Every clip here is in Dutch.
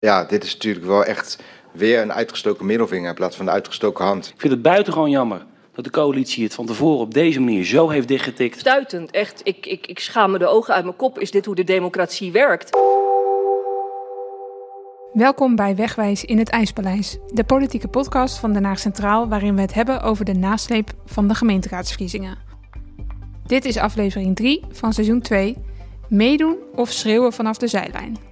Ja, dit is natuurlijk wel echt weer een uitgestoken middelvinger in plaats van een uitgestoken hand. Ik vind het buitengewoon jammer dat de coalitie het van tevoren op deze manier zo heeft dichtgetikt. Stuitend, echt. Ik, ik, ik schaam me de ogen uit mijn kop. Is dit hoe de democratie werkt? Welkom bij Wegwijs in het IJspaleis, de politieke podcast van Den Haag Centraal, waarin we het hebben over de nasleep van de gemeenteraadsverkiezingen. Dit is aflevering 3 van seizoen 2, meedoen of schreeuwen vanaf de zijlijn.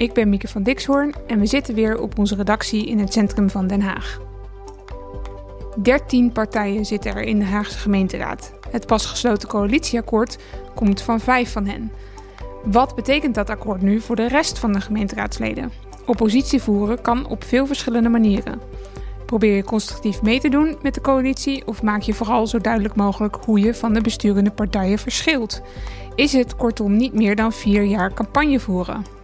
Ik ben Mieke van Dixhoorn en we zitten weer op onze redactie in het centrum van Den Haag. 13 partijen zitten er in de Haagse gemeenteraad. Het pas gesloten coalitieakkoord komt van vijf van hen. Wat betekent dat akkoord nu voor de rest van de gemeenteraadsleden? Oppositie voeren kan op veel verschillende manieren. Probeer je constructief mee te doen met de coalitie of maak je vooral zo duidelijk mogelijk hoe je van de besturende partijen verschilt? Is het kortom niet meer dan vier jaar campagne voeren?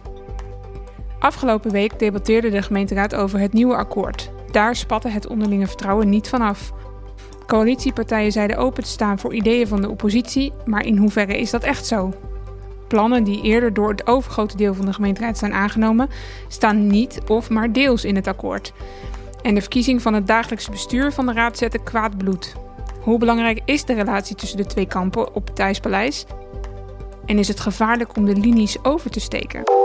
Afgelopen week debatteerde de gemeenteraad over het nieuwe akkoord. Daar spatte het onderlinge vertrouwen niet vanaf. Coalitiepartijen zeiden open te staan voor ideeën van de oppositie, maar in hoeverre is dat echt zo? Plannen die eerder door het overgrote deel van de gemeenteraad zijn aangenomen, staan niet of maar deels in het akkoord. En de verkiezing van het dagelijkse bestuur van de raad zette kwaad bloed. Hoe belangrijk is de relatie tussen de twee kampen op het? En is het gevaarlijk om de linies over te steken?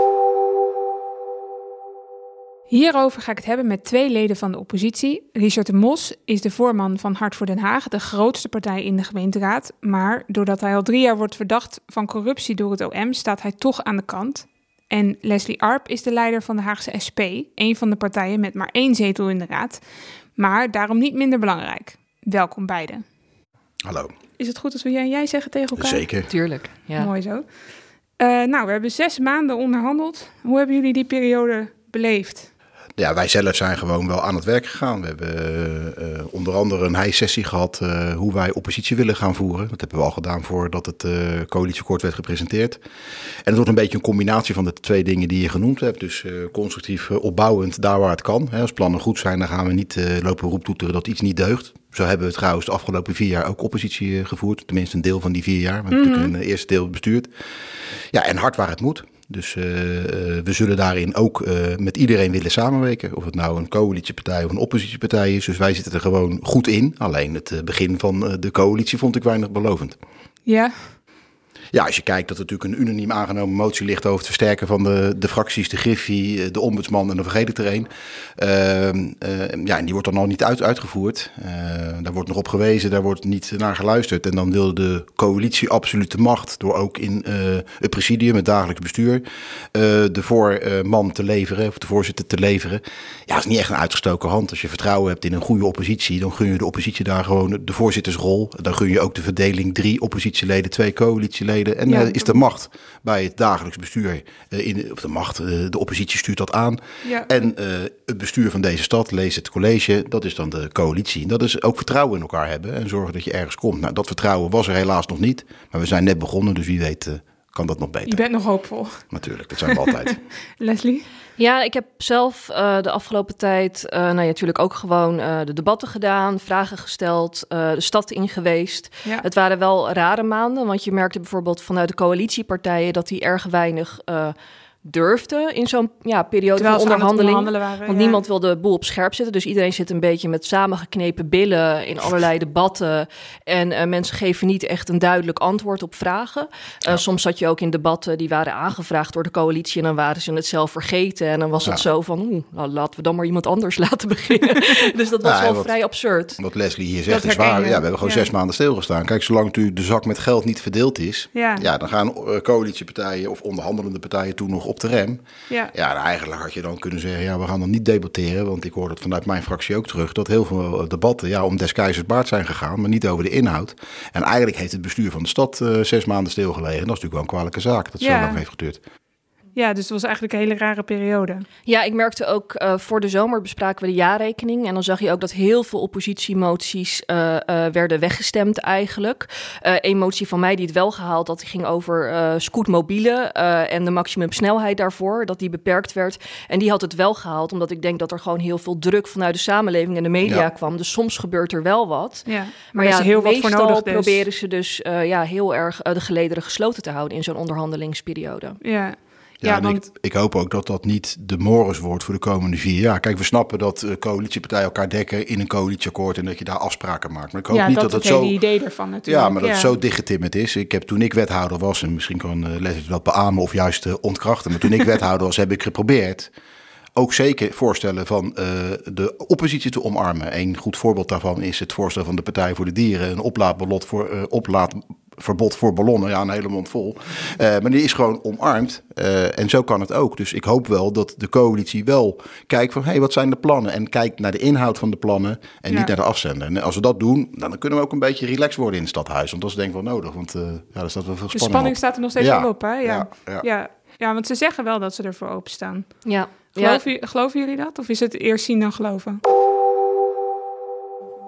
Hierover ga ik het hebben met twee leden van de oppositie. Richard de Mos is de voorman van Hart voor Den Haag, de grootste partij in de gemeenteraad. Maar doordat hij al drie jaar wordt verdacht van corruptie door het OM, staat hij toch aan de kant. En Leslie Arp is de leider van de Haagse SP, een van de partijen met maar één zetel in de raad. Maar daarom niet minder belangrijk. Welkom beiden. Hallo. Is het goed als we jij en jij zeggen tegen elkaar? Zeker. Tuurlijk. Ja. Mooi zo. Uh, nou, we hebben zes maanden onderhandeld. Hoe hebben jullie die periode beleefd? Ja, wij zelf zijn gewoon wel aan het werk gegaan. We hebben uh, onder andere een high-sessie gehad uh, hoe wij oppositie willen gaan voeren. Dat hebben we al gedaan voordat het uh, coalitieakkoord werd gepresenteerd. En het wordt een beetje een combinatie van de twee dingen die je genoemd hebt. Dus constructief opbouwend daar waar het kan. Hè, als plannen goed zijn, dan gaan we niet lopen roeptoeteren dat iets niet deugt. Zo hebben we trouwens de afgelopen vier jaar ook oppositie gevoerd. Tenminste een deel van die vier jaar. We hebben mm -hmm. natuurlijk een eerste deel bestuurd. Ja, en hard waar het moet. Dus uh, we zullen daarin ook uh, met iedereen willen samenwerken. Of het nou een coalitiepartij of een oppositiepartij is. Dus wij zitten er gewoon goed in. Alleen het begin van de coalitie vond ik weinig belovend. Ja, ja, als je kijkt dat er natuurlijk een unaniem aangenomen motie ligt over het versterken van de, de fracties, de Griffie, de ombudsman en de vergeet het er een. Uh, ja, en die wordt dan nog niet uit, uitgevoerd. Uh, daar wordt nog op gewezen, daar wordt niet naar geluisterd. En dan wil de coalitie absolute macht door ook in het presidium, het dagelijks bestuur, de voorman te leveren, of de voorzitter te leveren. Ja, dat is niet echt een uitgestoken hand. Als je vertrouwen hebt in een goede oppositie, dan gun je de oppositie daar gewoon de voorzittersrol. Dan gun je ook de verdeling drie oppositieleden, twee coalitieleden. En ja. uh, is de macht bij het dagelijks bestuur, uh, in, of de macht, uh, de oppositie stuurt dat aan. Ja. En het bestuur van deze stad, leest het college, dat is dan de coalitie. Dat is ook vertrouwen in elkaar hebben en zorgen dat je ergens komt. Nou, dat vertrouwen was er helaas nog niet, maar we zijn net begonnen, dus wie weet kan dat nog beter. Je bent nog hoopvol. Natuurlijk, dat zijn we altijd. Leslie? Ja, ik heb zelf uh, de afgelopen tijd uh, nou ja, natuurlijk ook gewoon uh, de debatten gedaan, vragen gesteld, de stad in geweest. Ja. Het waren wel rare maanden, want je merkte bijvoorbeeld vanuit de coalitiepartijen dat die erg weinig durfde in zo'n ja, periode Terwijl van onderhandeling. Waren, want ja. niemand wil de boel op scherp zetten. Dus iedereen zit een beetje met samengeknepen billen in allerlei debatten. En uh, mensen geven niet echt een duidelijk antwoord op vragen. Uh, ja. Soms zat je ook in debatten die waren aangevraagd door de coalitie. En dan waren ze het zelf vergeten. En dan was het zo van, oeh, nou, laten we dan maar iemand anders laten beginnen. dus dat was wel wat- vrij absurd. Wat Leslie hier zegt Dat is waar. Ja, we hebben gewoon Ja. zes maanden stilgestaan. Kijk, zolang natuurlijk de zak met geld niet verdeeld is... Ja. Ja, dan gaan eh, coalitiepartijen of onderhandelende partijen toen nog op de rem. Ja. Ja, en eigenlijk had je dan kunnen zeggen, ja, we gaan dan niet debatteren. Want ik hoor dat vanuit mijn fractie ook terug. Dat heel veel eh, debatten ja, om des keizers baard zijn gegaan, maar niet over de inhoud. En eigenlijk heeft het bestuur van de stad eh, zes maanden stilgelegen. Dat is natuurlijk wel een kwalijke zaak, dat het Ja. zo lang heeft geduurd. Ja, dus het was eigenlijk een hele rare periode. Ja, ik merkte ook eh, voor de zomer bespraken we de jaarrekening. En dan zag je ook dat heel veel oppositiemoties eh, eh, werden weggestemd eigenlijk. Eh een motie van mij die het wel gehaald had, die ging over eh scootmobielen eh, en de maximumsnelheid daarvoor, dat die beperkt werd. En die had het wel gehaald, omdat ik denk dat er gewoon heel veel druk vanuit de samenleving en de media Ja. kwam. Dus soms gebeurt er wel wat. Ja. Maar, Maar ja, is heel wat voor nodig dus. proberen ze dus eh, ja, heel erg de gelederen gesloten te houden in zo'n onderhandelingsperiode. Ja. Ja, Ja, en want- ik, ik hoop ook dat dat niet de morris wordt voor de komende vier jaar. Kijk, we snappen dat eh, coalitiepartijen elkaar dekken in een coalitieakkoord en dat je daar afspraken maakt. Maar ik hoop ja, niet dat, dat, het zo. idee ervan natuurlijk. Ja, maar dat het zo dichtgetimmerd is. Ik heb toen ik wethouder was, en misschien kan uh, Leslie dat beamen of juist uh, ontkrachten. Maar toen ik wethouder was, heb ik geprobeerd ook zeker voorstellen van uh, de oppositie te omarmen. Een goed voorbeeld daarvan is het voorstel van de Partij voor de Dieren. Een oplaadbelot voor, uh, oplaadverbod voor ballonnen. Ja, een hele mond vol. Uh, maar die is gewoon omarmd. Uh, en zo kan het ook. Dus ik hoop wel dat de coalitie wel kijkt van... hé, hey, wat zijn de plannen? En kijkt naar de inhoud van de plannen en ja. niet naar de afzender. En als we dat doen, dan kunnen we ook een beetje relaxed worden in het stadhuis. Want dat is denk ik wel nodig. Want uh, ja, er staat wel veel spanning De spanning op. staat er nog steeds ja. wel op, hè? Ja. Ja, Ja, ja. ja. ja, want ze zeggen wel dat ze ervoor openstaan. Ja. Geloof je, geloven jullie dat? Of is het eerst zien dan geloven?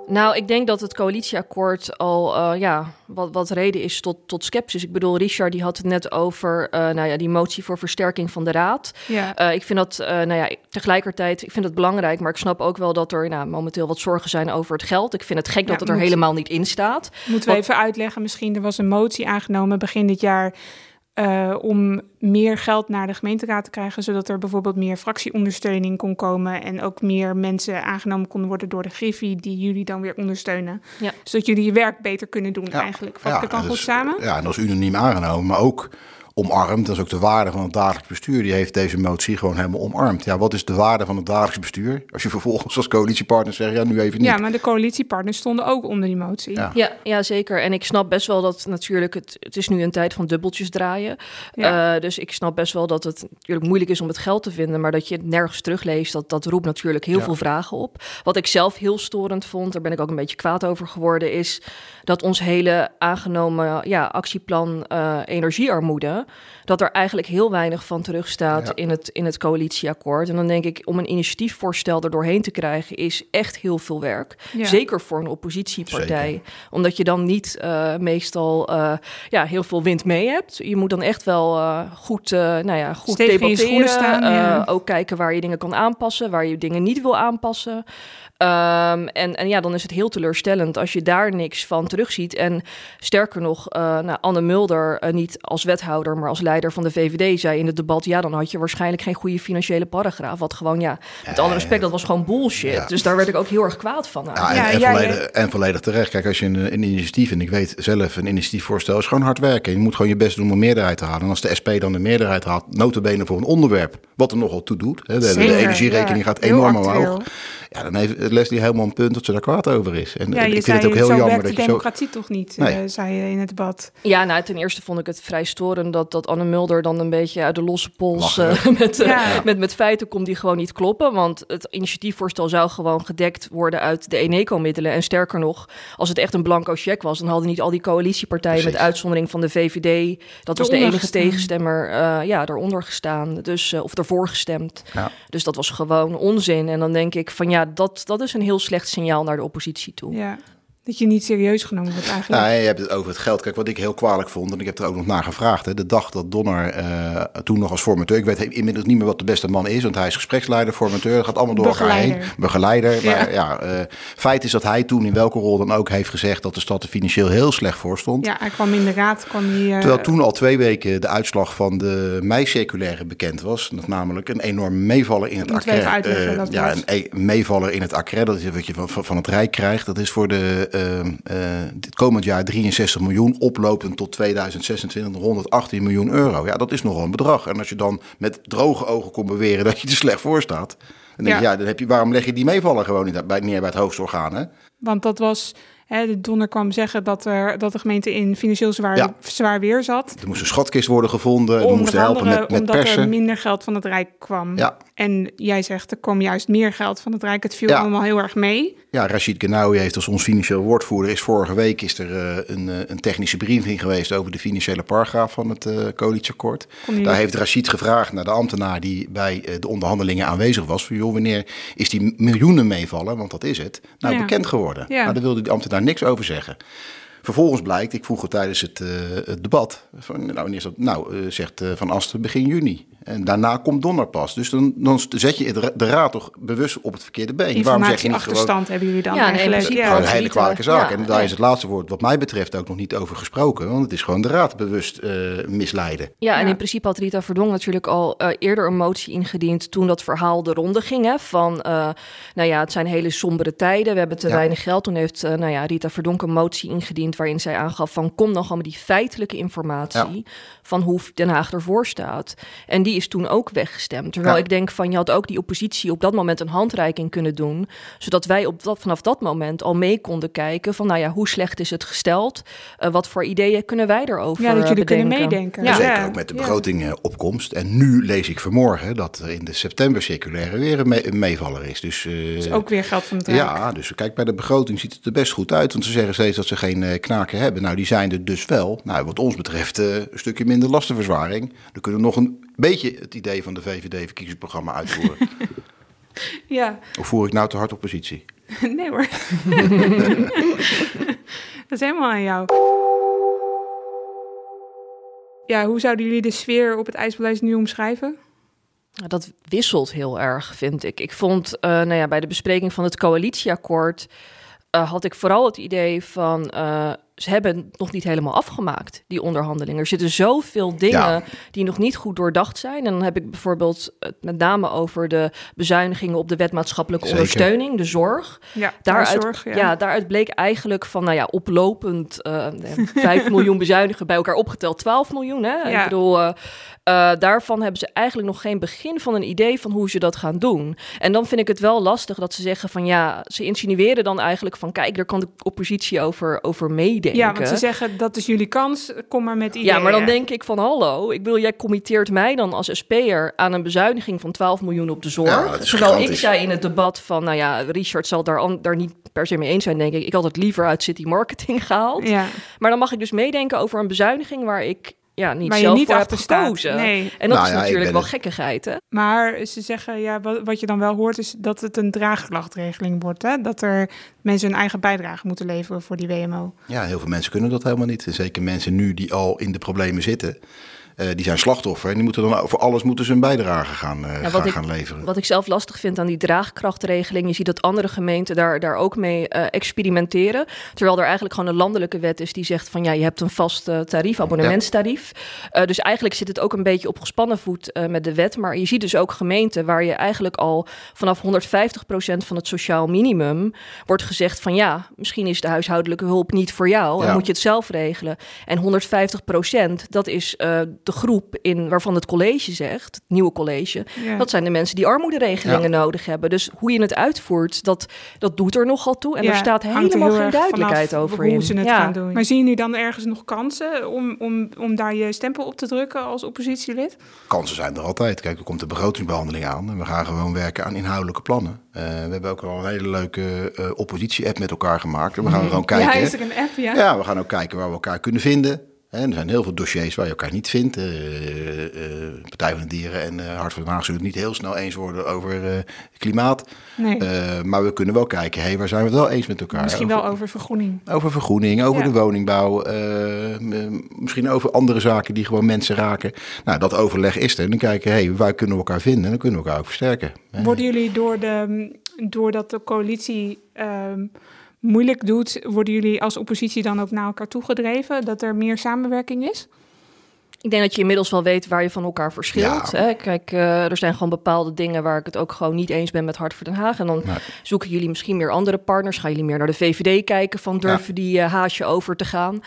Nou, ik denk dat het coalitieakkoord al uh, ja, wat, wat reden is tot, tot sceptisch. Ik bedoel, Richard die had het net over uh, nou ja, die motie voor versterking van de raad. Ja. Uh, ik vind dat, nou ja, tegelijkertijd, ik vind het belangrijk, maar ik snap ook wel dat er nou, momenteel wat zorgen zijn over het geld. Ik vind het gek Ja, dat het er helemaal niet in staat. Moeten we even uitleggen, misschien er was een motie aangenomen begin dit jaar eh, om meer geld naar de gemeenteraad te krijgen, zodat er bijvoorbeeld meer fractieondersteuning kon komen en ook meer mensen aangenomen konden worden door de Griffie die jullie dan weer ondersteunen. Ja. Zodat jullie je werk beter kunnen doen Ja. eigenlijk. Vat ik het dan goed is- samen? Ja, en dat is unaniem aangenomen, maar ook omarmd. Dat is ook de waarde van het dagelijks bestuur. Die heeft deze motie gewoon helemaal omarmd. Ja, wat is de waarde van het dagelijks bestuur? Als je vervolgens als coalitiepartner zegt, ja, nu even niet. Ja, maar de coalitiepartners stonden ook onder die motie. Ja. Ja, ja, zeker. En ik snap best wel dat natuurlijk het, het is nu een tijd van dubbeltjes draaien. Ja. Eh, dus ik snap best wel dat het natuurlijk moeilijk is om het geld te vinden, maar dat je het nergens terugleest, dat, dat roept natuurlijk heel Ja. veel vragen op. Wat ik zelf heel storend vond, daar ben ik ook een beetje kwaad over geworden, is dat ons hele aangenomen ja, actieplan eh, energiearmoede, dat er eigenlijk heel weinig van terugstaat Ja. in, het, in het coalitieakkoord. En dan denk ik, om een initiatiefvoorstel er doorheen te krijgen, is echt heel veel werk. Ja. Zeker voor een oppositiepartij. Omdat je dan niet eh, meestal eh, ja, heel veel wind mee hebt. Je moet dan echt wel eh, goed, eh, nou ja, goed Stevig in je debatteren. staan, ja. eh, ook kijken waar je dingen kan aanpassen, waar je dingen niet wil aanpassen. Ehm, en, en ja, dan is het heel teleurstellend als je daar niks van terugziet. En sterker nog, eh, nou, Anne Mulder, eh, niet als wethouder, maar als leider van de VVD, zei in het debat: ja, dan had je waarschijnlijk geen goede financiële paragraaf. Wat gewoon, ja, met alle respect, dat was gewoon bullshit. Ja. Dus daar werd ik ook heel erg kwaad van. Ja, en, Ja, en, volledig, ja. en volledig terecht. Kijk, als je een, een initiatief, en ik weet zelf, een initiatiefvoorstel is gewoon hard werken. Je moet gewoon je best doen om een meerderheid te halen. En als de SP dan de meerderheid haalt, notabene voor een onderwerp, wat er nogal toe doet. Hè, de, energierekening ja. gaat enorm omhoog. Ja, dan heeft Leslie helemaal een punt dat ze daar kwaad over is. En Ja, ik vind zei, het ook heel zo jammer werkt dat de je zo... democratie toch niet, Nee. eh, zei je in het debat. Ja, nou, ten eerste vond ik het vrij storend dat, dat Anne Mulder dan een beetje uit de losse pols eh, met, eh, met, met feiten komt die gewoon niet kloppen. Want het initiatiefvoorstel zou gewoon gedekt worden uit de Eneco-middelen. En sterker nog, als het echt een blanco cheque was, dan hadden niet al die coalitiepartijen met uitzondering van de VVD, dat was de enige tegenstemmer, eh, ja, eronder gestaan. Dus, eh, of ervoor gestemd. Ja. Dus dat was gewoon onzin. En dan denk ik van ja, dat, dat is een heel slecht signaal naar de oppositie toe. Ja. Dat je niet serieus genomen wordt eigenlijk. Nou, je hebt het over het geld. Kijk, wat ik heel kwalijk vond, en ik heb er ook nog naar gevraagd. Hè, de dag dat Donner eh, toen nog als formateur, ik weet inmiddels niet meer wat de beste man is, want hij is gespreksleider, formateur, dat gaat allemaal door elkaar heen. Begeleider. Ja. Maar ja, eh, feit is dat hij toen in welke rol dan ook heeft gezegd dat de stad er financieel heel slecht voor stond. Ja, hij kwam in de raad, kwam hij... eh, Terwijl toen al twee weken de uitslag van de mei-circulaire bekend was. Dat namelijk een enorm meevaller in het accret. wat ja, was? een meevaller in het accret. Dat is wat je van, van het Rijk krijgt. Dat is voor de, dit komend jaar 63 miljoen. Oplopend tot 2026 118 miljoen euro. Ja, dat is nogal een bedrag. En als je dan met droge ogen kon beweren dat je er slecht voor staat. Dan denk je, Ja. ja, dan heb je, waarom leg je die meevaller gewoon niet bij, neer bij het hoogste orgaan? Hè? Want dat was... Hè, de Donner kwam zeggen dat, er, dat de gemeente in financieel zwaar, Ja. zwaar weer zat. Er moest een schatkist worden gevonden. We Onder moesten helpen met, met omdat er minder geld van het Rijk kwam. Ja. En jij zegt, er kwam juist meer geld van het Rijk. Het viel Ja. allemaal heel erg mee. Ja, Rachid Ganawi heeft als ons financieel woordvoerder... is vorige week is er eh, een, eh, een technische briefing geweest... over de financiële paragraaf van het eh coalitieakkoord. Daar heeft Rachid gevraagd naar de ambtenaar... die bij de onderhandelingen aanwezig was... van joh, wanneer is die miljoenen meevallen, want dat is het... nou bekend geworden. Nou, daar wilde die ambtenaar niks over zeggen. Vervolgens blijkt, ik vroeg tijdens het, eh, het debat... Van, nou, is dat? nou eh, zegt eh, Van Asten begin juni. En daarna komt Donner pas. Dus dan, dan zet je de raad toch bewust op het verkeerde been. Waarom zeg je niet gewoon... Informatieachterstand hebben jullie dan Ja, eigenlijk. ja. Gewoon een hele kwalijke zaak. Ja, en daar nee. is het laatste woord wat mij betreft ook nog niet over gesproken. Want het is gewoon de raad bewust eh, misleiden. Ja, en Ja. in principe had Rita Verdonk natuurlijk al eh, eerder een motie ingediend toen dat verhaal de ronde ging. Hè, van, eh, nou ja, het zijn hele sombere tijden, we hebben te Ja. weinig geld. Toen heeft nou ja, Rita Verdonk een motie ingediend waarin zij aangaf van kom dan gewoon met die feitelijke informatie van hoe Den Haag ervoor staat. En die is toen ook weggestemd. Terwijl Ja. ik denk van je had ook die oppositie op dat moment een handreiking kunnen doen, zodat wij op dat, vanaf dat moment al mee konden kijken van nou ja, hoe slecht is het gesteld? Eh, wat voor ideeën kunnen wij erover Ja, dat eh, jullie kunnen bedenken? meedenken. Ja. Zeker ook met de ja. begrotingopkomst. En nu lees ik vanmorgen dat er in de september circulaire weer een, me- een meevaller is. Dus, eh, Dus ook weer geld van het Rijk. ja, dus kijk, bij de begroting ziet het er best goed uit. Want ze zeggen steeds dat ze geen eh, knaken hebben. Nou, die zijn er dus wel. Nou, wat ons betreft eh, een stukje minder lastenverzwaring. Dan kunnen we nog een beetje het idee van de VVD-verkiezingsprogramma uitvoeren. Ja. of voer ik nou te hard oppositie? Nee hoor. dat is helemaal aan jou. Ja, hoe zouden jullie de sfeer op het IJspaleis nu omschrijven? Ja, Dat wisselt heel erg, vind ik. Ik vond eh, nou ja, bij de bespreking van het coalitieakkoord eh, had ik vooral het idee van eh, ze hebben het nog niet helemaal afgemaakt, die onderhandelingen. Er zitten zoveel dingen Ja. die nog niet goed doordacht zijn. En dan heb ik bijvoorbeeld het met name over de bezuinigingen op de wet maatschappelijke Zeker. ondersteuning, de zorg. Ja, Daaruit, ja. ja. daaruit bleek eigenlijk van, nou ja, oplopend eh 5 miljoen bezuinigen bij elkaar opgeteld 12 miljoen. Hè? Ja. Ik bedoel, eh, eh, daarvan hebben ze eigenlijk nog geen begin van een idee van hoe ze dat gaan doen. En dan vind ik het wel lastig dat ze zeggen van, ja, ze insinueren dan eigenlijk van, kijk, daar kan de oppositie over, over Ja, want ze zeggen dat is jullie kans, kom maar met ideeën. Ja, maar dan denk ik van hallo, ik bedoel, jij committeert mij dan als SP'er aan een bezuiniging van 12 miljoen op de zorg. Ja, is Terwijl ik zei in het debat van, nou ja, Richard zal daar, an- daar niet per se mee eens zijn, denk ik. Ik had het liever uit City Marketing gehaald. Ja, Maar dan mag ik dus meedenken over een bezuiniging waar ik ja, niet waar je zelf niet voor heb achter staat. gekozen. Nee. En dat Nou is ja, natuurlijk wel het- gekkigheid, hè? Maar ze zeggen, ja, wat, wat je dan wel hoort is dat het een draagkrachtregeling wordt. Hè? Dat er mensen hun eigen bijdrage moeten leveren voor die WMO. Ja, heel veel mensen kunnen dat helemaal niet. En zeker mensen nu die al in de problemen zitten. Eh, die zijn slachtoffer en die moeten dan voor alles moeten ze een bijdrage gaan, eh, wat gaan, ik- gaan leveren. Wat ik zelf lastig vind aan die draagkrachtregeling, je ziet dat andere gemeenten daar, daar ook mee eh, experimenteren. Terwijl er eigenlijk gewoon een landelijke wet is die zegt van ja, je hebt een vast tarief, abonnementstarief. Dus eigenlijk zit het ook een beetje op gespannen voet met de wet. Maar je ziet dus ook gemeenten waar je eigenlijk al vanaf 150% van het sociaal minimum wordt gezegd van ja, misschien is de huishoudelijke hulp niet voor jou en Ja. moet je het zelf regelen. En 150% dat is de groep in waarvan het college zegt, het nieuwe college, Ja. dat zijn de mensen die armoederegelingen nodig hebben. Dus hoe je het uitvoert, dat, dat doet er nogal toe. En Ja, er staat er helemaal heel geen duidelijkheid over hoe in. ze het Ja. gaan doen. Maar zien jullie dan ergens nog kansen om, om, om daar je stempel op te drukken als oppositielid? Kansen zijn er altijd. Kijk, er komt de begrotingsbehandeling aan en we gaan gewoon werken aan inhoudelijke plannen. Eh, we hebben ook al een hele leuke eh, oppositie-app met elkaar gemaakt. En we gaan gewoon kijken. Mhm. Ja, is er een app, ja? Ja, we gaan ook kijken waar we elkaar kunnen vinden. Hè, er zijn heel veel dossiers waar je elkaar niet vindt. Eh, eh, Partij van de Dieren en eh, Hart van den Haag zullen het niet heel snel eens worden over klimaat. Nee, maar we kunnen wel kijken, hey, waar zijn we het wel eens met elkaar? misschien wel over vergroening. Over vergroening, over Ja. de woningbouw, misschien over andere zaken die gewoon mensen raken. Nou, dat overleg is er. En dan kijken, hey, waar kunnen we elkaar vinden? En dan kunnen we elkaar ook versterken. Worden jullie door de, doordat de coalitie ehm, moeilijk doet, worden jullie als oppositie dan ook naar elkaar toegedreven? Dat er meer samenwerking is? Ik denk dat je inmiddels wel weet waar je van elkaar verschilt. Ja. Hè? Kijk, eh, er zijn gewoon bepaalde dingen waar ik het ook gewoon niet eens ben met Hart voor Den Haag. En dan Nee. zoeken jullie misschien meer andere partners. Gaan jullie meer naar de VVD kijken van durven die eh, haasje over te gaan.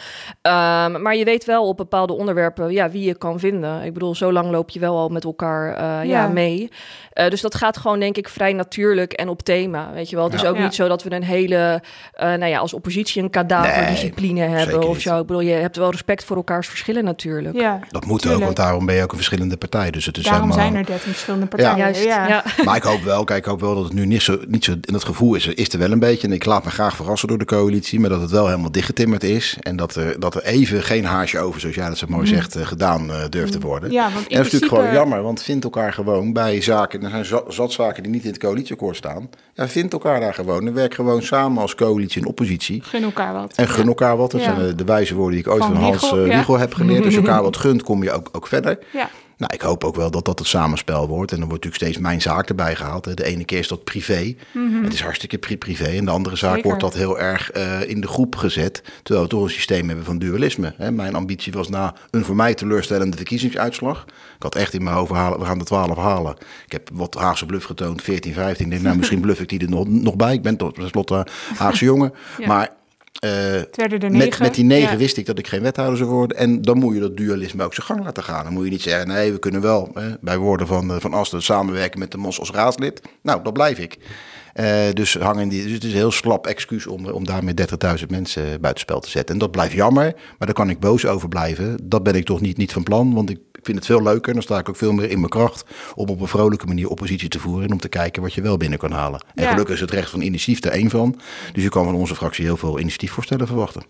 Ehm, maar je weet wel op bepaalde onderwerpen ja, wie je kan vinden. Ik bedoel, zo lang loop je wel al met elkaar eh, ja. Ja. mee. Eh, dus dat gaat gewoon denk ik vrij natuurlijk en op thema. Weet je wel, het is ook Ja. niet zo dat we een hele, eh, nou ja, als oppositie een kadaverdiscipline hebben of zo. Ik bedoel, je hebt wel respect voor elkaars verschillen natuurlijk. Ja, Dat moet ook, want daarom ben je ook een verschillende partij. Dus het is Daarom helemaal... zijn er dertien verschillende partijen. Juist, ja. Maar ik hoop wel, kijk, ik hoop wel dat het nu niet zo, niet zo, en dat gevoel is, er- is er wel een beetje. En ik laat me graag verrassen door de coalitie, maar dat het wel helemaal dichtgetimmerd is. En dat er, dat er even geen haasje over, zoals jij dat zo mooi zegt, eh, gedaan eh, durft te worden. Mm. Ja, want in En dat is natuurlijk principe- gewoon jammer, want vind elkaar gewoon bij zaken. Er zijn za- zat zaken die niet in het coalitieakkoord staan. Ja, vind elkaar daar gewoon. En werk gewoon samen als coalitie en oppositie. Gun elkaar wat. En gun elkaar wat. Dat Ja. zijn de, de wijze woorden die ik ooit Van van, Hans Wiegel, eh, ja. Wiegel heb geleerd. Als je elkaar wat kom je ook, ook verder. Ja, Nou, ik hoop ook wel dat dat het samenspel wordt. En dan wordt natuurlijk steeds mijn zaak erbij gehaald. hè. De ene keer is dat privé. Het is hartstikke pri- privé. En de andere zaak Mhm. Zeker. wordt dat heel erg eh, in de groep gezet. Terwijl we toch een systeem hebben van dualisme. Hè. Mijn ambitie was na een voor mij teleurstellende verkiezingsuitslag. Ik had echt in mijn hoofd halen, we gaan de 12 halen. Ik heb wat Haagse bluff getoond, 14, 15. Ik denk, nou, misschien bluff ik die er nog, nog bij. Ik ben tot tenslotte Haagse jongen. Ja. Maar eh, er met, met die negen Ja. wist ik dat ik geen wethouder zou worden. En dan moet je dat dualisme ook zijn gang laten gaan. Dan moet je niet zeggen, nee, we kunnen wel, hè, bij woorden van, eh, van Asten, samenwerken met de Mos als raadslid. Nou, dat blijf ik. Eh, dus, hangen die, dus het is een heel slap excuus om, om daarmee 30.000 mensen buitenspel te zetten. En dat blijft jammer, maar daar kan ik boos over blijven. Dat ben ik toch niet, niet van plan, want ik vind het veel leuker. Dan sta ik ook veel meer in mijn kracht om op een vrolijke manier oppositie te voeren. En om te kijken wat je wel binnen kan halen. En Ja. gelukkig is het recht van initiatief er één van. Dus je kan van onze fractie heel veel initiatiefvoorstellen verwachten.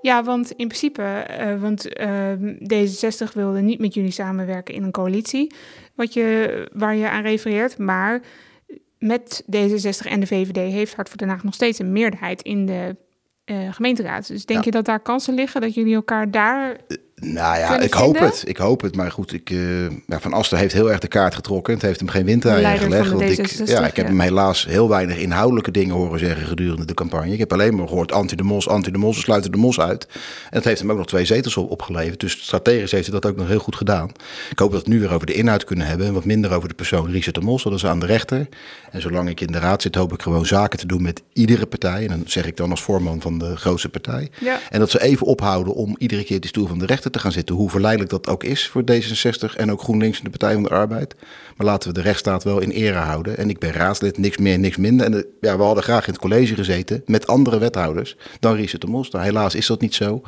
Ja, want in principe, eh, want ehm, D66 wilde niet met jullie samenwerken in een coalitie, wat je, waar je aan refereert. Maar met D66 en de VVD heeft Hart voor Den Haag nog steeds een meerderheid in de gemeenteraad. Dus denk Ja. je dat daar kansen liggen dat jullie elkaar daar Nou ja, ik hoop het. Ik hoop het. Maar goed, ik, eh, ja, Van Aster heeft heel erg de kaart getrokken. Het heeft hem geen van gelegd. Want ik, D66, ja, ik heb hem helaas heel weinig inhoudelijke dingen horen zeggen gedurende de campagne. Ik heb alleen maar gehoord anti de mos, anti de mos, we sluiten de mos uit. En dat heeft hem ook nog twee zetels op- opgeleverd. Dus strategisch heeft hij dat ook nog heel goed gedaan. Ik hoop dat we het nu weer over de inhoud kunnen hebben. En wat minder over de persoon Richard de Mos. Dat is aan de rechter. En zolang ik in de raad zit, hoop ik gewoon zaken te doen met iedere partij. En dan zeg ik dan als voorman van de grootste partij. En dat ze even ophouden om iedere keer die stoel van de rechter te gaan zitten. Hoe verleidelijk dat ook is voor D66 en ook GroenLinks en de Partij van de Arbeid. Maar laten we de rechtsstaat wel in ere houden. En ik ben raadslid, niks meer, niks minder. En de- ja, we hadden graag in het college gezeten met andere wethouders dan Richard de Mos. Nou, helaas is dat niet zo.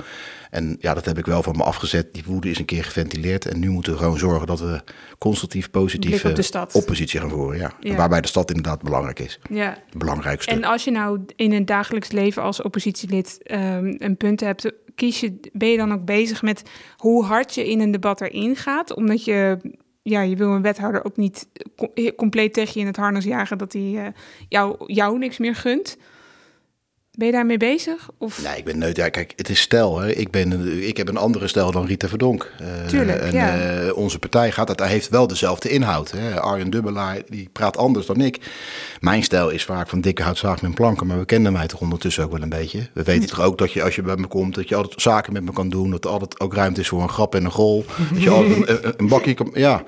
En ja, dat heb ik wel van me afgezet. Die woede is een keer geventileerd. En nu moeten we gewoon zorgen dat we constructief, positief op eh, oppositie gaan voeren. Ja. Ja. Waarbij de stad inderdaad belangrijk is. Ja. Het belangrijkste. En als je nou in het dagelijks leven als oppositielid ehm, een punt hebt, kies je, ben je dan ook bezig met hoe hard je in een debat erin gaat? Omdat je, ja, je wil een wethouder ook niet co- compleet tegen je in het harnas jagen dat hij eh, jou, jou niks meer gunt. Ben je daarmee bezig? Of? Nee, ik ben. Ja, kijk, het is stijl. Hè. Ik, ben, ik heb een andere stijl dan Rita Verdonk. Eh, Tuurlijk, en, ja. eh, onze partij gaat, dat heeft wel dezelfde inhoud. Hè. Arjen Dubbelaar die praat anders dan ik. Mijn stijl is vaak van dikke houtzaag met planken. Maar we kennen mij toch ondertussen ook wel een beetje. We weten toch ook dat je als je bij me komt, dat je altijd zaken met me kan doen. Dat er altijd ook ruimte is voor een grap en een gol. Dat je altijd een, bakje kan. Ja,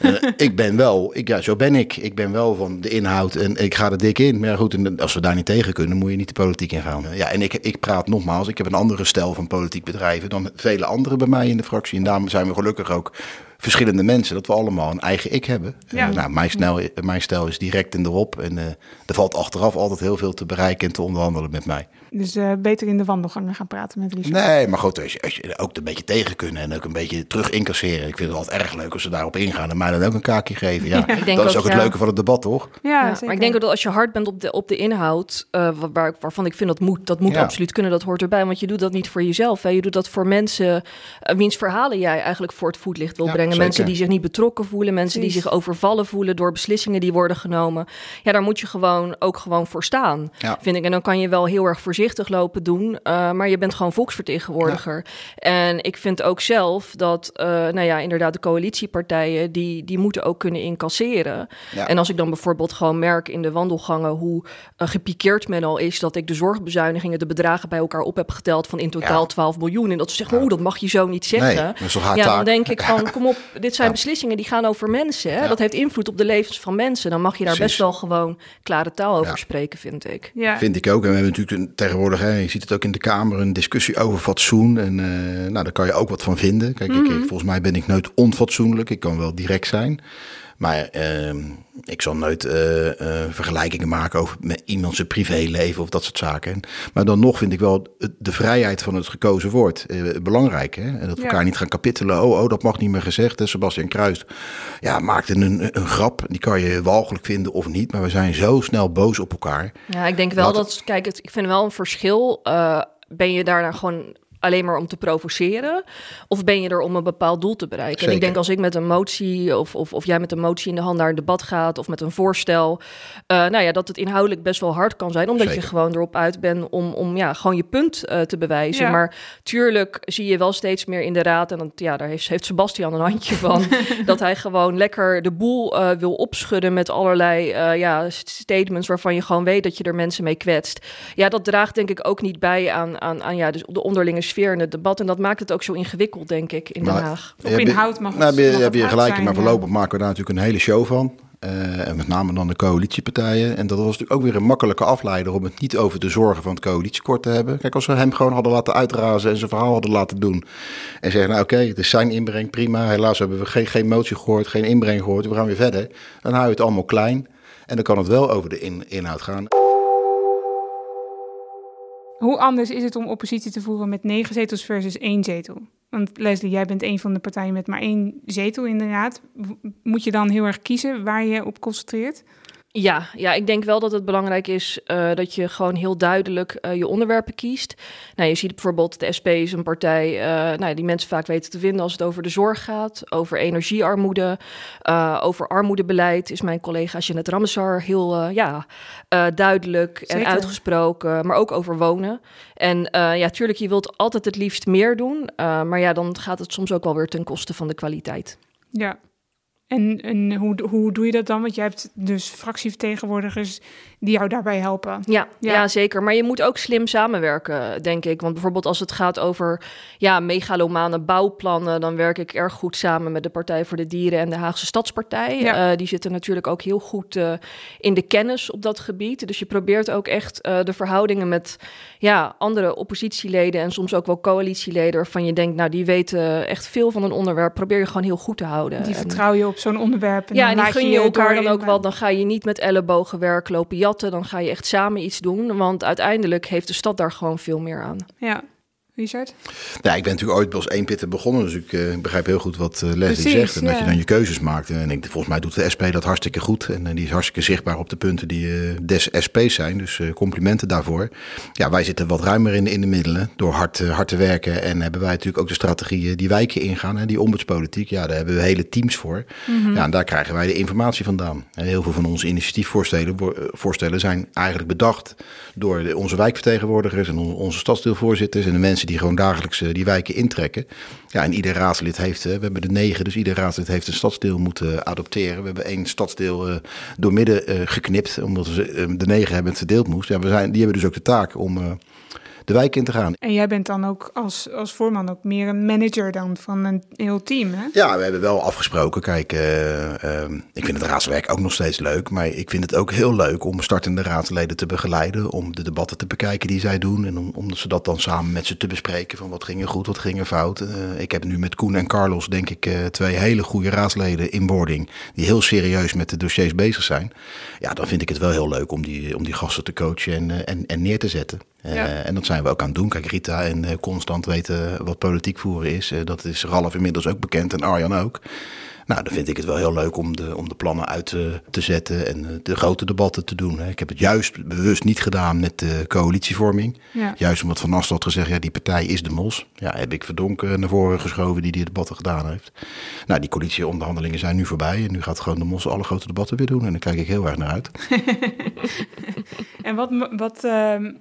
Eh, ik ben wel, ik, ja, zo ben ik. Ik ben wel van de inhoud en ik ga er dik in. Maar ja, goed, en als we daar niet tegen kunnen, moet je niet de politiek ingaan. Ja, en ik, ik praat nogmaals, ik heb een andere stijl van politiek bedrijven dan vele anderen bij mij in de fractie. En daarom zijn we gelukkig ook verschillende mensen, dat we allemaal een eigen ik hebben. Ja. Eh, nou, mijn, stijl, mijn stijl is direct in de op en eh, er valt achteraf altijd heel veel te bereiken en te onderhandelen met mij. Dus eh, beter in de wandelgangen gaan praten met Richard. Nee, maar goed, als je, als je ook een beetje tegen kunnen en ook een beetje terug incasseren. Ik vind het altijd erg leuk als ze daarop ingaan en mij dan ook een kaakje geven. Ja, Ik denk dat is ook, het ja. leuke van het debat, toch? Ja, Ja, zeker. maar ik denk ook dat als je hard bent op de, op de inhoud, eh, wa- waar, waarvan ik vind dat moet, dat moet Ja. absoluut kunnen, dat hoort erbij. Want je doet dat niet voor jezelf. Hè. Je doet dat voor mensen eh, wiens verhalen jij eigenlijk voor het voetlicht wil Ja, brengen. zeker. Mensen die zich niet betrokken voelen, mensen die zich overvallen voelen door beslissingen die worden genomen. Ja, daar moet je gewoon ook gewoon voor staan, Ja. vind ik. En dan kan je wel heel erg voorzichtig lopen doen, eh, maar je bent gewoon volksvertegenwoordiger. En ik vind ook zelf dat, eh, nou ja, inderdaad, de coalitiepartijen, die, die moeten ook kunnen incasseren. Ja. En als ik dan bijvoorbeeld gewoon merk in de wandelgangen hoe uh, gepikeerd men al is dat ik de zorgbezuinigingen, de bedragen bij elkaar op heb geteld van in totaal Ja. 12 miljoen. En dat ze zeggen, oeh, dat mag je zo niet zeggen. Nee, dat ja, dan taak? denk ik van, kom op, dit zijn Ja. beslissingen die gaan over mensen. Hè? Ja. Dat heeft invloed op de levens van mensen. Dan mag je daar Precies. best wel gewoon klare taal over Ja. spreken, vind ik. ja. Vind ik ook. En we hebben natuurlijk een- tegenwoordig, hè, je ziet het ook in de Kamer, een discussie over fatsoen. En eh, nou, daar kan je ook wat van vinden. Kijk, ik, ik- volgens mij ben ik nooit onfatsoenlijk. Ik kan wel direct zijn. Maar ehm, ik zal nooit eh, eh, vergelijkingen maken over met iemand zijn privéleven of dat soort zaken. En- maar dan nog vind ik wel de vrijheid van het gekozen woord eh, belangrijk. Hè? En dat we Ja. elkaar niet gaan kapitelen. Oh, oh, dat mag niet meer gezegd. Hè? Sebastian Kruis ja, maakte een, een grap. Die kan je walgelijk vinden of niet. Maar we zijn zo snel boos op elkaar. Ja, ik denk wel dat, kijk, het, ik vind wel een verschil. ben je daarna gewoon alleen maar om te provoceren? Of ben je er om een bepaald doel te bereiken? En ik denk als ik met een motie of, of, of jij met een motie in de hand naar een debat gaat of met een voorstel, eh, nou ja, dat het inhoudelijk best wel hard kan zijn, omdat je gewoon erop uit bent om, om ja, gewoon je punt eh, te bewijzen. Ja. Maar tuurlijk zie je wel steeds meer in de raad, en dat, ja, daar heeft, heeft Sebastian een handje van, dat hij gewoon lekker de boel eh, wil opschudden met allerlei eh, ja, statements waarvan je gewoon weet dat je er mensen mee kwetst. Ja, dat draagt denk ik ook niet bij aan, aan, aan ja, dus de onderlinge sfeer in het debat. En dat maakt het ook zo ingewikkeld, denk ik, in Den Maar- Haag. Op inhoud mag het- nou, heb je, mag heb het je hard gelijk, zijn, maar ja. voorlopig maken we daar natuurlijk een hele show van. Eh, en met name dan de coalitiepartijen. En dat was natuurlijk ook weer een makkelijke afleider om het niet over de zorgen van het coalitieakkoord te hebben. Kijk, als we hem gewoon hadden laten uitrazen en zijn verhaal hadden laten doen. En zeggen, nou oké, het is zijn inbreng, prima. Helaas hebben we geen, geen motie gehoord, geen inbreng gehoord. We gaan weer verder. Dan hou je het allemaal klein. En dan kan het wel over de in, inhoud gaan. Hoe anders is het om oppositie te voeren met negen zetels versus één zetel? Want Leslie, jij bent een van de partijen met maar één zetel in de raad. W- Moet je dan heel erg kiezen waar je op concentreert? Ja, ja, ik denk wel dat het belangrijk is eh, dat je gewoon heel duidelijk eh, je onderwerpen kiest. Nou, je ziet bijvoorbeeld de SP is een partij eh, nou, die mensen vaak weten te vinden als het over de zorg gaat, over energiearmoede, over armoedebeleid. Is mijn collega Jeanette Ramsar heel ja, duidelijk Zeker. en uitgesproken, maar ook over wonen. En ja, tuurlijk, je wilt altijd het liefst meer doen, maar ja, dan gaat het soms ook wel weer ten koste van de kwaliteit. Ja. En, en hoe, hoe doe je dat dan? Want jij hebt dus fractievertegenwoordigers die jou daarbij helpen. Ja, Ja. ja. zeker. Maar je moet ook slim samenwerken, denk ik. Want bijvoorbeeld als het gaat over ja, megalomane bouwplannen... dan werk ik erg goed samen met de Partij voor de Dieren en de Haagse Stadspartij. Ja. Eh, die zitten natuurlijk ook heel goed eh, in de kennis op dat gebied. Dus je probeert ook echt eh, de verhoudingen met ja, andere oppositieleden... en soms ook wel coalitieleden waarvan je denkt... nou, die weten echt veel van een onderwerp. Probeer je gewoon heel goed te houden. Die vertrouw je op zo'n onderwerp. En ja, en die gun je elkaar dan ook wel. Dan ga je niet met ellebogenwerk lopen Dan ga je echt samen iets doen. Want uiteindelijk heeft de stad daar gewoon veel meer aan. Ja. Richard? Ja, ik ben natuurlijk ooit als één pitter begonnen, dus ik eh, begrijp heel goed wat eh, Leslie Precies, zegt. En dat je dan je keuzes maakt. En ik, volgens mij doet de SP dat hartstikke goed. En eh, die is hartstikke zichtbaar op de punten die des SP's zijn. Dus complimenten daarvoor. Ja, wij zitten wat ruimer in, in de middelen door hard, hard te werken. En hebben wij natuurlijk ook de strategieën die wijken ingaan. En die ombudspolitiek, ja, daar hebben we hele teams voor. Ja, en daar krijgen wij de informatie vandaan. En heel veel van onze initiatiefvoorstellen voorstellen zijn eigenlijk bedacht door de, onze wijkvertegenwoordigers en on- onze stadsdeelvoorzitters en de mensen die gewoon dagelijks eh, die wijken intrekken. Ja, en ieder raadslid heeft, eh, we hebben er negen, dus ieder raadslid heeft een stadsdeel moeten adopteren. We hebben één stadsdeel eh, doormidden eh, geknipt, omdat we ze, eh, de negen hebben verdeeld moest. Ja, we zijn, die hebben dus ook de taak om eh, de wijk in te gaan. En jij bent dan ook als, als voorman ook meer een manager dan van een heel team, hè? Ja, we hebben wel afgesproken. Kijk, eh, ehm, ik vind het raadswerk ook nog steeds leuk. Maar ik vind het ook heel leuk om startende raadsleden te begeleiden. Om de debatten te bekijken die zij doen. En om, om ze dat dan samen met ze te bespreken. Van wat ging er goed, wat ging er fout. Eh, ik heb nu met Koen en Carlos, denk ik, eh, twee hele goede raadsleden in wording. Die heel serieus met de dossiers bezig zijn. Ja, dan vind ik het wel heel leuk om die, om die gasten te coachen en, en, en neer te zetten. Eh, Ja. En dat zijn we ook aan het doen. Kijk, Rita en eh, Constant weten wat politiek voeren is. Eh, dat is Ralf inmiddels ook bekend en Arjan ook. Nou, dan vind ik het wel heel leuk om de, om de plannen uit te, te zetten en de grote debatten te doen. Hè. Ik heb het juist bewust niet gedaan met de coalitievorming. Ja. Juist omdat Van had gezegd, ja, die partij is de mos. Ja, heb ik Verdonken naar voren geschoven die die debatten gedaan heeft. Nou, die coalitieonderhandelingen zijn nu voorbij. En nu gaat gewoon de mos alle grote debatten weer doen. En daar kijk ik heel erg naar uit. En wat, wat ehm, eh,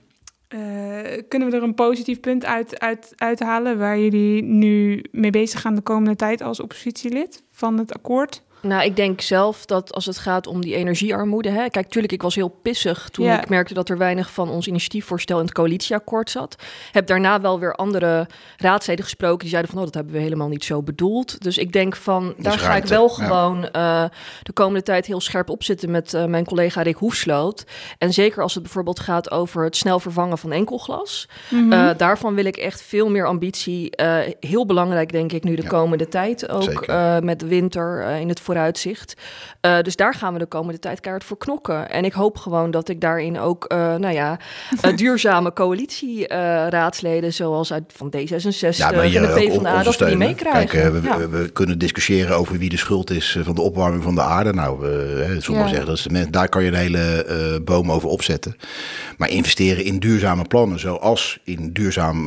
kunnen we er een positief punt uit, uit, uithalen waar jullie nu mee bezig gaan de komende tijd als oppositielid van het akkoord? Nou, ik denk zelf dat als het gaat om die energiearmoede. Hè, kijk, tuurlijk, ik was heel pissig toen Ja. ik merkte dat er weinig van ons initiatiefvoorstel in het coalitieakkoord zat. Heb daarna wel weer andere raadsleden gesproken die zeiden van, oh, dat hebben we helemaal niet zo bedoeld. Dus ik denk van, daar ga ik wel ja. gewoon eh, de komende tijd heel scherp op zitten met eh, mijn collega Rick Hoefsloot. En zeker als het bijvoorbeeld gaat over het snel vervangen van enkelglas. Eh, daarvan wil ik echt veel meer ambitie. Eh, heel belangrijk, denk ik, nu de Ja. komende tijd ook eh, met de winter eh, in het vooruitzicht. Uh, dus daar gaan we de komende tijd keihard voor knokken. En ik hoop gewoon dat ik daarin ook, uh, nou ja, duurzame coalitieraadsleden, zoals uit van D66 ja, en de PvdA, dat we die meekrijgen. Kijk, we, ja. we, kunnen discussiëren over wie de schuld is van de opwarming van de aarde. Nou, sommigen ja. zeggen dat is de mensen, daar kan je een hele boom over opzetten. Maar investeren in duurzame plannen, zoals in duurzaam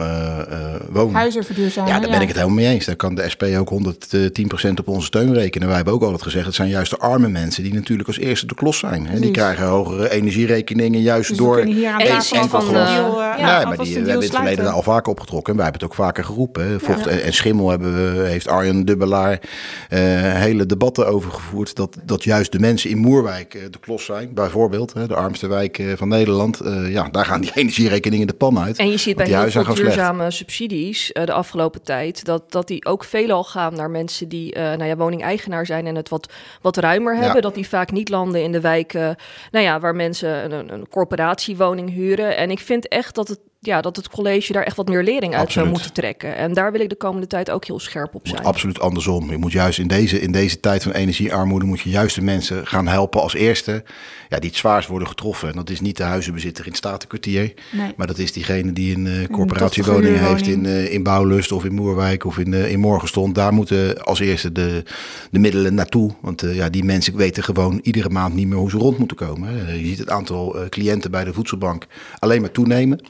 wonen. Huizen verduurzamen. Ja, daar ben ik het helemaal mee eens. Daar kan de SP ook 110% op onze steun rekenen. Wij hebben ook altijd gezegd, het zijn juist de arme mensen die natuurlijk als eerste de klos zijn. Hè? Die krijgen hogere energierekeningen juist dus door aan enkel van. Uh, ja, ja, maar die, we hebben in het verleden al vaker opgetrokken. En wij hebben het ook vaker geroepen. Vocht en schimmel hebben we, heeft Arjen Dubbelaar uh, hele debatten over gevoerd. Dat, dat juist de mensen in Moerwijk uh, de klos zijn. Bijvoorbeeld, de armste wijk van Nederland. ja, daar gaan die energierekeningen de pan uit. En je ziet bij heel veel duurzame subsidies de afgelopen tijd... dat, dat die ook veelal gaan naar mensen die nou ja, woningeigenaar zijn en het wat, wat ruimer hebben. Dat die vaak niet landen in de wijken nou ja, waar mensen een, een corporatiewoning huren. En ik vind echt dat het ja, dat het college daar echt wat meer lering uit zou moeten trekken. En daar wil ik de komende tijd ook heel scherp op zijn. absoluut andersom. Je moet juist in deze, in deze tijd van energiearmoede... moet je juist de mensen gaan helpen als eerste... Ja, die het zwaarst worden getroffen. En dat is niet de huizenbezitter in het Statenkwartier... Nee. maar dat is diegene die een uh, corporatiewoning heeft in, uh, in Bouwlust... of in Moerwijk of in, uh, in Morgenstond. Daar moeten als eerste de, de middelen naartoe. Want ja, die mensen weten gewoon iedere maand niet meer hoe ze rond moeten komen. Je ziet het aantal cliënten bij de voedselbank alleen maar toenemen...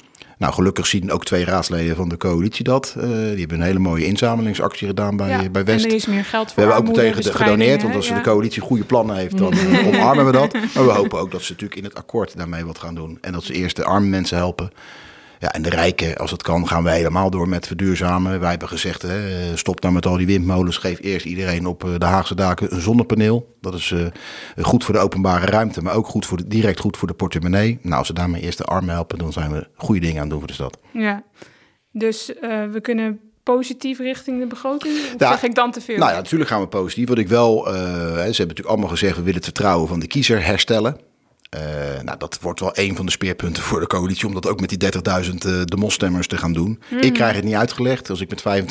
Nou, gelukkig zien ook twee raadsleden van de coalitie dat. Uh, die hebben een hele mooie inzamelingsactie gedaan bij, ja, bij West. En er is meer geld voor We hebben ook meteen gedoneerd, want als ja. de coalitie goede plannen heeft, dan uh, omarmen we dat. Maar we hopen ook dat ze natuurlijk in het akkoord daarmee wat gaan doen. En dat ze eerst de arme mensen helpen. Ja, en de rijken, als het kan, gaan wij helemaal door met verduurzamen. Wij hebben gezegd, hè, stop nou met al die windmolens. Geef eerst iedereen op eh, de Haagse daken een zonnepaneel. Dat is uh, goed voor de openbare ruimte, maar ook goed voor de, direct goed voor de portemonnee. Nou, als we daarmee eerst de armen helpen, dan zijn we goede dingen aan het doen voor de stad. Ja, dus uh, we kunnen positief richting de begroting? Of zeg ik dan te veel? Nou ja, natuurlijk gaan we positief. Wat ik wel, uh, ze hebben natuurlijk allemaal gezegd, we willen het vertrouwen van de kiezer herstellen. Uh, nou, dat wordt wel een van de speerpunten voor de coalitie, om dat ook met die 30.000 uh, de mosstemmers te gaan doen. Mm. Ik krijg het niet uitgelegd. Als ik met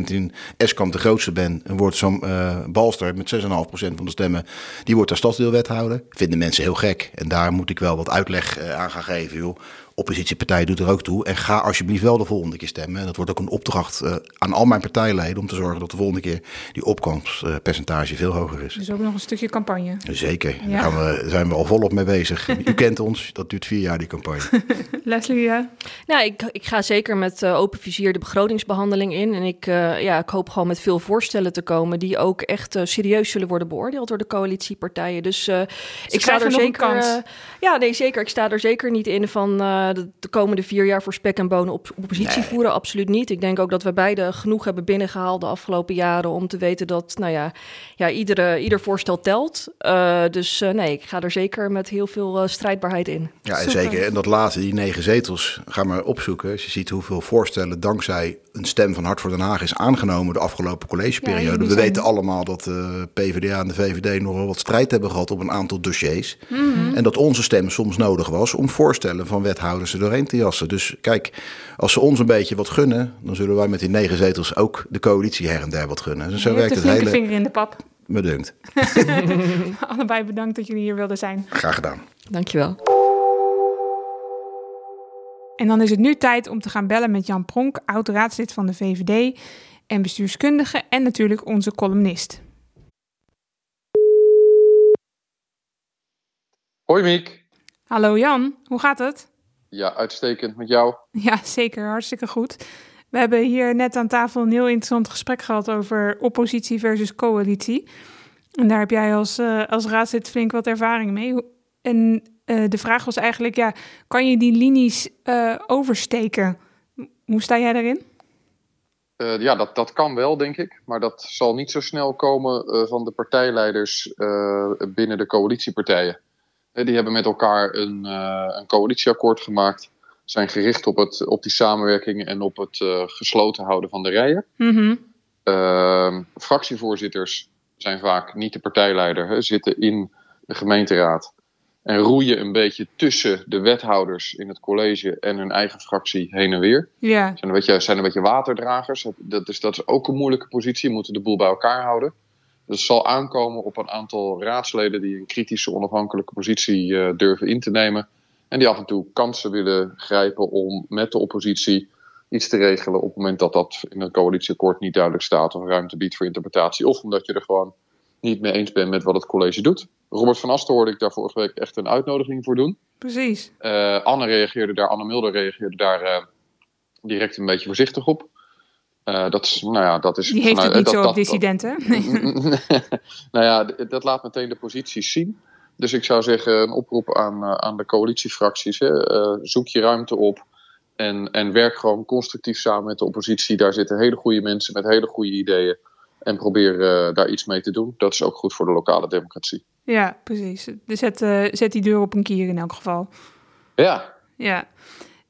25% in Eskamp de grootste ben, en wordt zo'n uh, Balster met 6,5% van de stemmen, die wordt daar stadsdeelwethouder. Vinden mensen heel gek. En daar moet ik wel wat uitleg aan gaan geven, joh oppositiepartij doet er ook toe. En ga alsjeblieft wel de volgende keer stemmen. En dat wordt ook een opdracht uh, aan al mijn partijleden om te zorgen dat de volgende keer die opkomstpercentage veel hoger is. Dus ook nog een stukje campagne. Zeker. Ja. Daar gaan we, zijn we al volop mee bezig. U kent ons, dat duurt vier jaar die campagne. Leslie, ja? Nou, ik, ik ga zeker met uh, open vizier de begrotingsbehandeling in. En ik, uh, ja, ik hoop gewoon met veel voorstellen te komen die ook echt serieus zullen worden beoordeeld door de coalitiepartijen. Dus ik sta er zeker. ja, nee, zeker. Ik sta er zeker niet in van eh, de, de, komende vier jaar voor spek en bonen op oppositie voeren. Absoluut niet. Ik denk ook dat we beide genoeg hebben binnengehaald de afgelopen jaren om te weten dat, nou ja, ja iedere, ieder voorstel telt. Uh, dus uh, nee, ik ga er zeker met heel veel strijdbaarheid in. Ja, zeker. En dat laatste, die negen zetels, ga maar opzoeken. Als je ziet hoeveel voorstellen dankzij een stem van Hart voor Den Haag is aangenomen de afgelopen collegeperiode. we weten allemaal dat de PvdA en de VVD nogal wat strijd hebben gehad op een aantal dossiers. Mm -hmm. En dat onze stem soms nodig was om voorstellen van wethouders houden ze doorheen te jassen. Dus kijk, als ze ons een beetje wat gunnen, dan zullen wij met die negen zetels ook de coalitie her en der wat gunnen. Dus zo werkt het hele. vinger in de pap. Me dunkt. Allebei bedankt dat jullie hier wilden zijn. Graag gedaan. Dankjewel. En dan is het nu tijd om te gaan bellen met Jan Pronk, oud-raadslid van de VVD en bestuurskundige en natuurlijk onze columnist. Hoi Miek. Hallo Jan, hoe gaat het? Ja, uitstekend met jou. Ja, zeker. Hartstikke goed. We hebben hier net aan tafel een heel interessant gesprek gehad over oppositie versus coalitie. En daar heb jij als, uh, als raadslid flink wat ervaring mee. En uh, de vraag was eigenlijk, ja, kan je die linies uh, oversteken? Hoe sta jij daarin? ja, dat, dat kan wel, denk ik. Maar dat zal niet zo snel komen van de partijleiders binnen de coalitiepartijen. Die hebben met elkaar een, uh, een coalitieakkoord gemaakt. Zijn gericht op, het, op die samenwerking en op het uh, gesloten houden van de rijen. Mm -hmm. fractievoorzitters zijn vaak niet de partijleider, hè, zitten in de gemeenteraad. En roeien een beetje tussen de wethouders in het college en hun eigen fractie heen en weer. Ja. Zijn, een beetje, zijn een beetje waterdragers. Dat is, dat is ook een moeilijke positie. Je moet de boel bij elkaar houden. Dus het zal aankomen op een aantal raadsleden die een kritische onafhankelijke positie eh, durven in te nemen. En die af en toe kansen willen grijpen om met de oppositie iets te regelen op het moment dat dat in een coalitieakkoord niet duidelijk staat of ruimte biedt voor interpretatie. Of omdat je er gewoon niet mee eens bent met wat het college doet. Robert van Asten hoorde ik daar vorige week echt een uitnodiging voor doen. Precies. Uh, Anne reageerde daar, Anne Mulder reageerde daar uh, direct een beetje voorzichtig op. Uh, dat is, nou ja, dat is Die heeft het niet dat- zo op dissidenten. nou ja, dat laat meteen de posities zien. Dus ik zou zeggen, een oproep aan, eh, aan de coalitiefracties. Hè. Eh, zoek je ruimte op en, en werk gewoon constructief samen met de oppositie. Daar zitten hele goede mensen met hele goede ideeën. En probeer eh, daar iets mee te doen. Dat is ook goed voor de lokale democratie. ja, precies. Dus zet, eh, zet die deur op een kier in elk geval. Ja, Ja.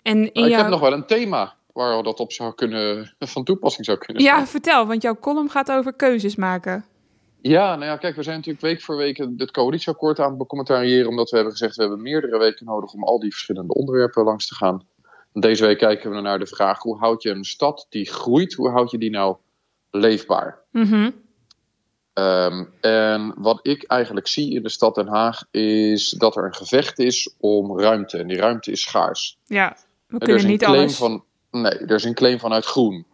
En in maar ik heb nog wel een thema waar dat op zou kunnen, van toepassing zou kunnen Ja, zijn. vertel, want jouw column gaat over keuzes maken. Ja, nou ja, kijk, we zijn natuurlijk week voor week het coalitieakkoord aan het becommentariëren. Omdat we hebben gezegd, we hebben meerdere weken nodig om al die verschillende onderwerpen langs te gaan. Deze week kijken we naar de vraag, hoe houd je een stad die groeit, hoe houd je die nou leefbaar? Mhm. Ehm, en wat ik eigenlijk zie in de stad Den Haag is dat er een gevecht is om ruimte. En die ruimte is schaars. Ja, we er is kunnen een niet claim alles. van. Nee, er is een claim vanuit groen.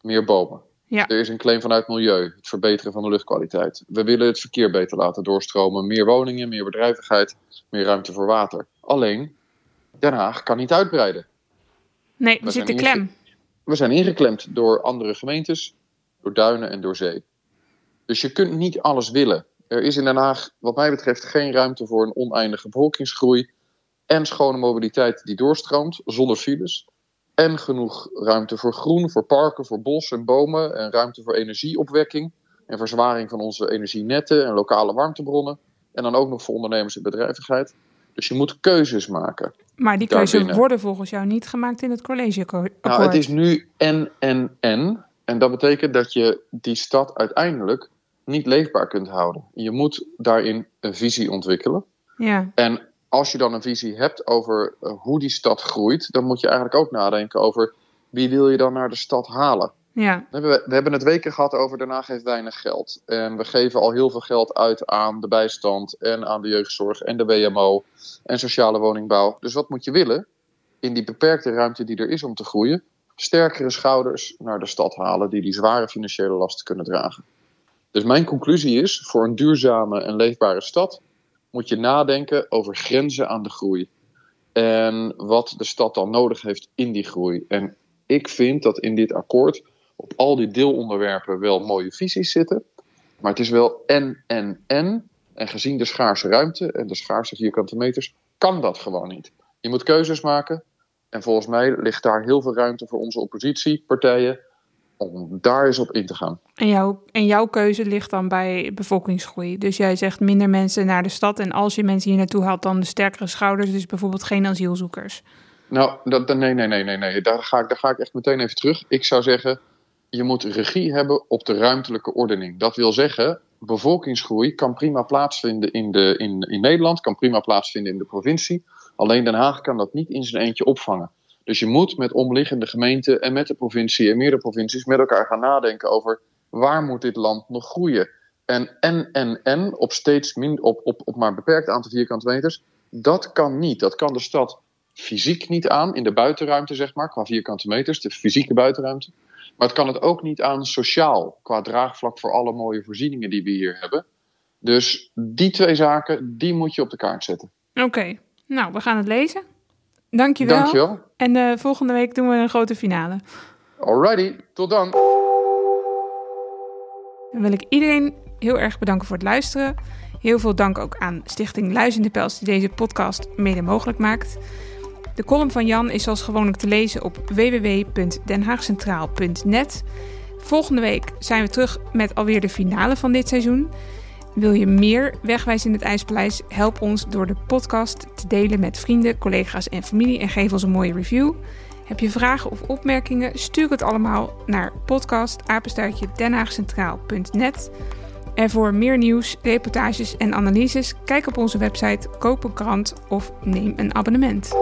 Meer bomen. Ja. Er is een claim vanuit milieu. Het verbeteren van de luchtkwaliteit. We willen het verkeer beter laten doorstromen. Meer woningen, meer bedrijvigheid, meer ruimte voor water. Alleen, Den Haag kan niet uitbreiden. Nee, we we zitten klem. We zijn ingeklemd door andere gemeentes, door duinen en door zee. Dus je kunt niet alles willen. Er is in Den Haag, wat mij betreft, geen ruimte voor een oneindige bevolkingsgroei. En schone mobiliteit die doorstroomt, zonder files. En genoeg ruimte voor groen, voor parken, voor bos en bomen. En ruimte voor energieopwekking. En verzwaring van onze energienetten en lokale warmtebronnen. En dan ook nog voor ondernemers en bedrijvigheid. Dus je moet keuzes maken. Maar die keuzes worden volgens jou niet gemaakt in het collegeakkoord. Nou, het is nu en, en, en. En dat betekent dat je die stad uiteindelijk niet leefbaar kunt houden. Je moet daarin een visie ontwikkelen. Ja, En als je dan een visie hebt over eh, hoe die stad groeit, dan moet je eigenlijk ook nadenken over wie wil je dan naar de stad halen. ja, We hebben, we hebben het weken gehad over Den Haag heeft weinig geld. En we geven al heel veel geld uit aan de bijstand en aan de jeugdzorg en de WMO en sociale woningbouw. Dus wat moet je willen? In die beperkte ruimte die er is om te groeien, sterkere schouders naar de stad halen die die zware financiële lasten kunnen dragen. Dus mijn conclusie is, voor een duurzame en leefbare stad moet je nadenken over grenzen aan de groei. En wat de stad dan nodig heeft in die groei. En ik vind dat in dit akkoord op al die deelonderwerpen wel mooie visies zitten. Maar het is wel en, en, en. En gezien de schaarse ruimte en de schaarse vierkante meters, kan dat gewoon niet. Je moet keuzes maken. En volgens mij ligt daar heel veel ruimte voor onze oppositiepartijen om daar eens op in te gaan. En, jouw, en jouw keuze ligt dan bij bevolkingsgroei. Dus jij zegt minder mensen naar de stad. En als je mensen hier naartoe haalt, dan de sterkere schouders. Dus bijvoorbeeld geen asielzoekers. Nou, dat, dat- nee, nee, nee, nee, nee. Daar ga, ik, daar ga ik echt meteen even terug. Ik zou zeggen, je moet regie hebben op de ruimtelijke ordening. Dat wil zeggen, bevolkingsgroei kan prima plaatsvinden in, de, in, in Nederland, kan prima plaatsvinden in de provincie. Alleen Den Haag kan dat niet in zijn eentje opvangen. Dus je moet met omliggende gemeenten en met de provincie en meerdere provincies met elkaar gaan nadenken over waar moet dit land nog groeien. En en en en op steeds min, op, op, op maar een beperkt aantal vierkante meters, dat kan niet. Dat kan de stad fysiek niet aan, in de buitenruimte zeg maar, qua vierkante meters, de fysieke buitenruimte. Maar het kan het ook niet aan sociaal, qua draagvlak voor alle mooie voorzieningen die we hier hebben. Dus die twee zaken, die moet je op de kaart zetten. Oké, nou, we gaan het lezen. Dankjewel. Dankjewel. En eh, volgende week doen we een grote finale. Alrighty, tot dan. Dan wil ik iedereen heel erg bedanken voor het luisteren. Heel veel dank ook aan Stichting Luizende Pels die deze podcast mede mogelijk maakt. De column van Jan is zoals gewoonlijk te lezen op www.denhaagcentraal.net. Volgende week zijn we terug met alweer de finale van dit seizoen. Wil je meer Wegwijs in het IJspaleis? Help ons door de podcast te delen met vrienden, collega's en familie en geef ons een mooie review. Heb je vragen of opmerkingen? Stuur het allemaal naar podcast denhaagcentraal.net. En voor meer nieuws, reportages en analyses, kijk op onze website, koop een krant of neem een abonnement.